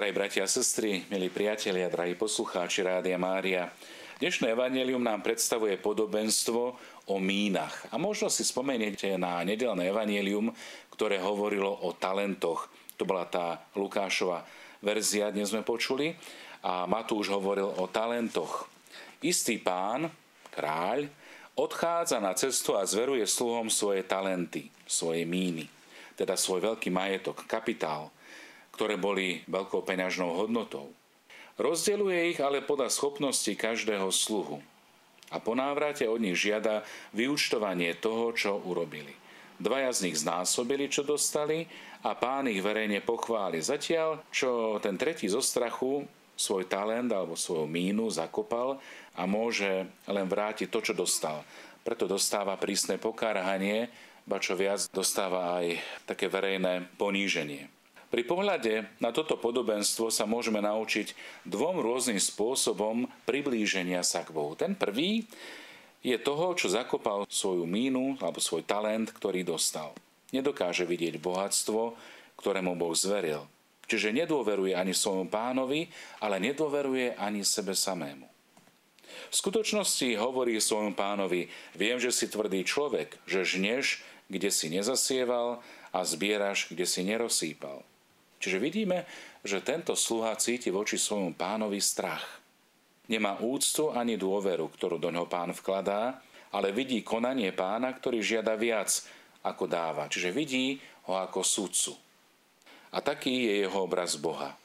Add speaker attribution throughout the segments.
Speaker 1: Drahí bratia a sestry, milí priatelia, drahí poslucháči Rádia Mária, dnešné evanelium nám predstavuje podobenstvo o mínach. A možno si spomeniete na nedelné evanelium, ktoré hovorilo o talentoch. To bola tá Lukášova verzia, dnes sme počuli. A Matúš hovoril o talentoch. Istý pán, kráľ, odchádza na cestu a zveruje sluhom svoje talenty, svoje míny, teda svoj veľký majetok, kapitál – ktoré boli veľkou peňažnou hodnotou. Rozdeluje ich ale podľa schopnosti každého sluhu. A po návrate od nich žiada vyučtovanie toho, čo urobili. Dvaja z nich znásobili, čo dostali a pán ich verejne pochváli. Zatiaľ, čo ten tretí zo strachu svoj talent alebo svoju mínu zakopal a môže len vrátiť to, čo dostal. Preto dostáva prísne pokárhanie, ba čo viac dostáva aj také verejné poníženie. Pri pohľade na toto podobenstvo sa môžeme naučiť dvom rôznym spôsobom priblíženia sa k Bohu. Ten prvý je toho, čo zakopal svoju mínu alebo svoj talent, ktorý dostal. Nedokáže vidieť bohatstvo, ktoré mu Boh zveril. Čiže nedôveruje ani svojmu pánovi, ale nedôveruje ani sebe samému. V skutočnosti hovorí svojmu pánovi, viem, že si tvrdý človek, že žneš, kde si nezasieval a zbieraš, kde si nerozsýpal. Čiže vidíme, že tento sluha cíti voči svojmu pánovi strach. Nemá úctu ani dôveru, ktorú do ňoho pán vkladá, ale vidí konanie pána, ktorý žiada viac, ako dáva. Čiže vidí ho ako sudcu. A taký je jeho obraz Boha.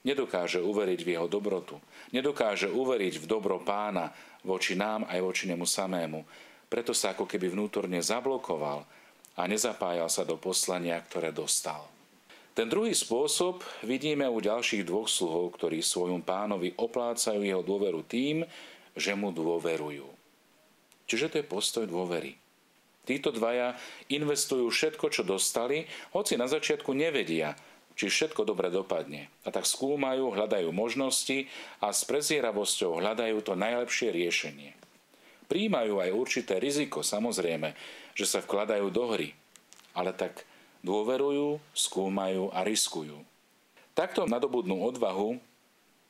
Speaker 1: Nedokáže uveriť v jeho dobrotu. Nedokáže uveriť v dobro pána voči nám aj voči nemu samému. Preto sa ako keby vnútorne zablokoval a nezapájal sa do poslania, ktoré dostal. Ten druhý spôsob vidíme u ďalších dvoch sluhov, ktorí svojom pánovi oplácajú jeho dôveru tým, že mu dôverujú. Čiže to je postoj dôvery. Títo dvaja investujú všetko, čo dostali, hoci na začiatku nevedia, či všetko dobre dopadne. A tak skúmajú, hľadajú možnosti a s prezieravosťou hľadajú to najlepšie riešenie. Príjmajú aj určité riziko, samozrejme, že sa vkladajú do hry. Ale tak Dôverujú, skúmajú a riskujú. Takto nadobudnú odvahu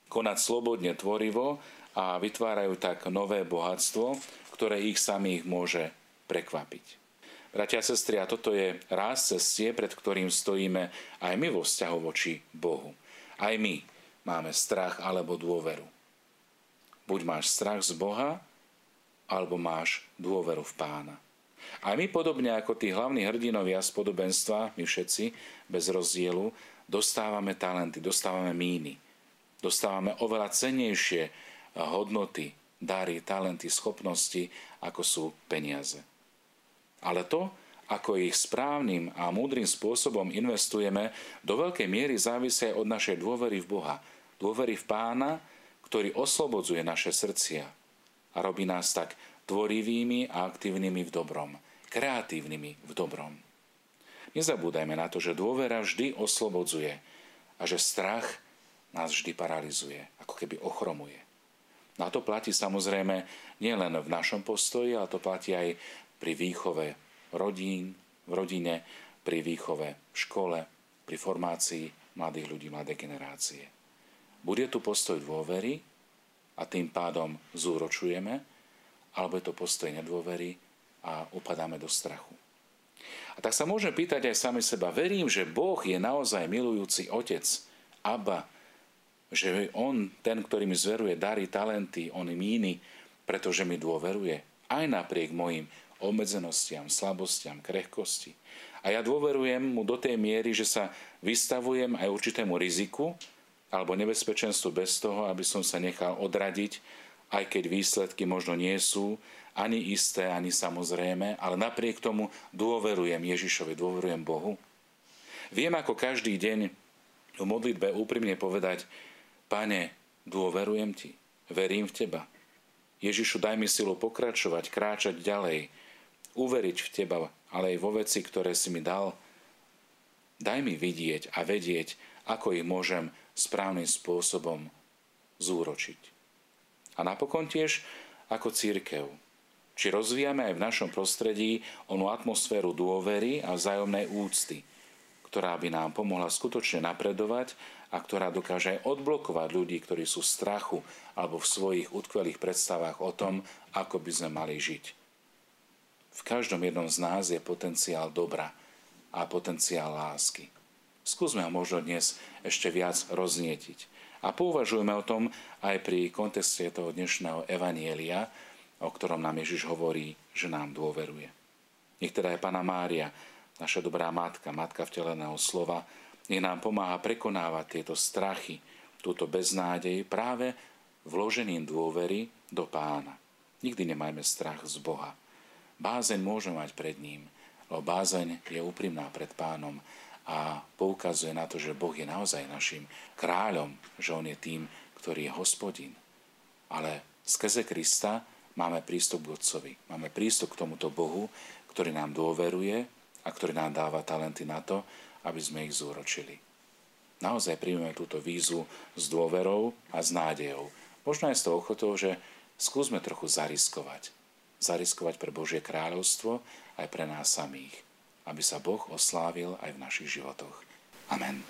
Speaker 1: konať slobodne tvorivo a vytvárajú tak nové bohatstvo, ktoré ich samých môže prekvapiť. Bratia a sestry, a toto je ráz cestie, pred ktorým stojíme aj my vo vzťahu voči Bohu. Aj my máme strach alebo dôveru. Buď máš strach z Boha, alebo máš dôveru v pána. A my podobne ako tí hlavní hrdinovia z podobenstva, my všetci, bez rozdielu, dostávame talenty, dostávame míny. Dostávame oveľa cenejšie hodnoty, dary, talenty, schopnosti, ako sú peniaze. Ale to, ako ich správnym a múdrym spôsobom investujeme, do veľkej miery závisí od našej dôvery v Boha, dôvery v Pána, ktorý oslobodzuje naše srdcia a robí nás tak tvorivými a aktívnymi v dobrom, kreatívnymi v dobrom. Nezabúdajme na to, že dôvera vždy oslobodzuje a že strach nás vždy paralizuje, ako keby ochromuje. Na to platí samozrejme nielen v našom postoji, ale to platí aj pri výchove rodín, v rodine, pri výchove v škole, pri formácii mladých ľudí, mladé generácie. Bude tu postoj dôvery a tým pádom zúročujeme, alebo je to postoj nedôvery a upadáme do strachu. A tak sa môžeme pýtať aj sami seba, verím, že Boh je naozaj milujúci otec, Abba, že On, ten, ktorý mi zveruje dary, talenty, On míny, pretože mi dôveruje, aj napriek mojim obmedzenostiam, slabostiam, krehkosti. A ja dôverujem mu do tej miery, že sa vystavujem aj určitému riziku alebo nebezpečenstvu bez toho, aby som sa nechal odradiť aj keď výsledky možno nie sú ani isté, ani samozrejme, ale napriek tomu dôverujem Ježišovi, dôverujem Bohu. Viem ako každý deň v modlitbe úprimne povedať, Pane, dôverujem Ti, verím v Teba. Ježišu, daj mi silu pokračovať, kráčať ďalej, uveriť v Teba, ale aj vo veci, ktoré si mi dal. Daj mi vidieť a vedieť, ako ich môžem správnym spôsobom zúročiť. A napokon tiež ako církev. Či rozvíjame aj v našom prostredí onú atmosféru dôvery a vzájomnej úcty, ktorá by nám pomohla skutočne napredovať a ktorá dokáže aj odblokovať ľudí, ktorí sú v strachu alebo v svojich utkvelých predstavách o tom, ako by sme mali žiť. V každom jednom z nás je potenciál dobra a potenciál lásky. Skúsme ho možno dnes ešte viac roznietiť. A pouvažujeme o tom aj pri kontexte toho dnešného evanielia, o ktorom nám Ježiš hovorí, že nám dôveruje. Nech teda aj Pana Mária, naša dobrá matka, matka vteleného slova, nech nám pomáha prekonávať tieto strachy, túto beznádej práve vložením dôvery do pána. Nikdy nemajme strach z Boha. Bázeň môžeme mať pred ním, lebo bázeň je úprimná pred pánom a poukazuje na to, že Boh je naozaj našim kráľom, že On je tým, ktorý je hospodin. Ale skrze Krista máme prístup k Otcovi. Máme prístup k tomuto Bohu, ktorý nám dôveruje a ktorý nám dáva talenty na to, aby sme ich zúročili. Naozaj príjmeme túto vízu s dôverou a s nádejou. Možno aj s tou ochotou, že skúsme trochu zariskovať zariskovať pre Božie kráľovstvo aj pre nás samých, aby sa Boh oslávil aj v našich životoch. Amen.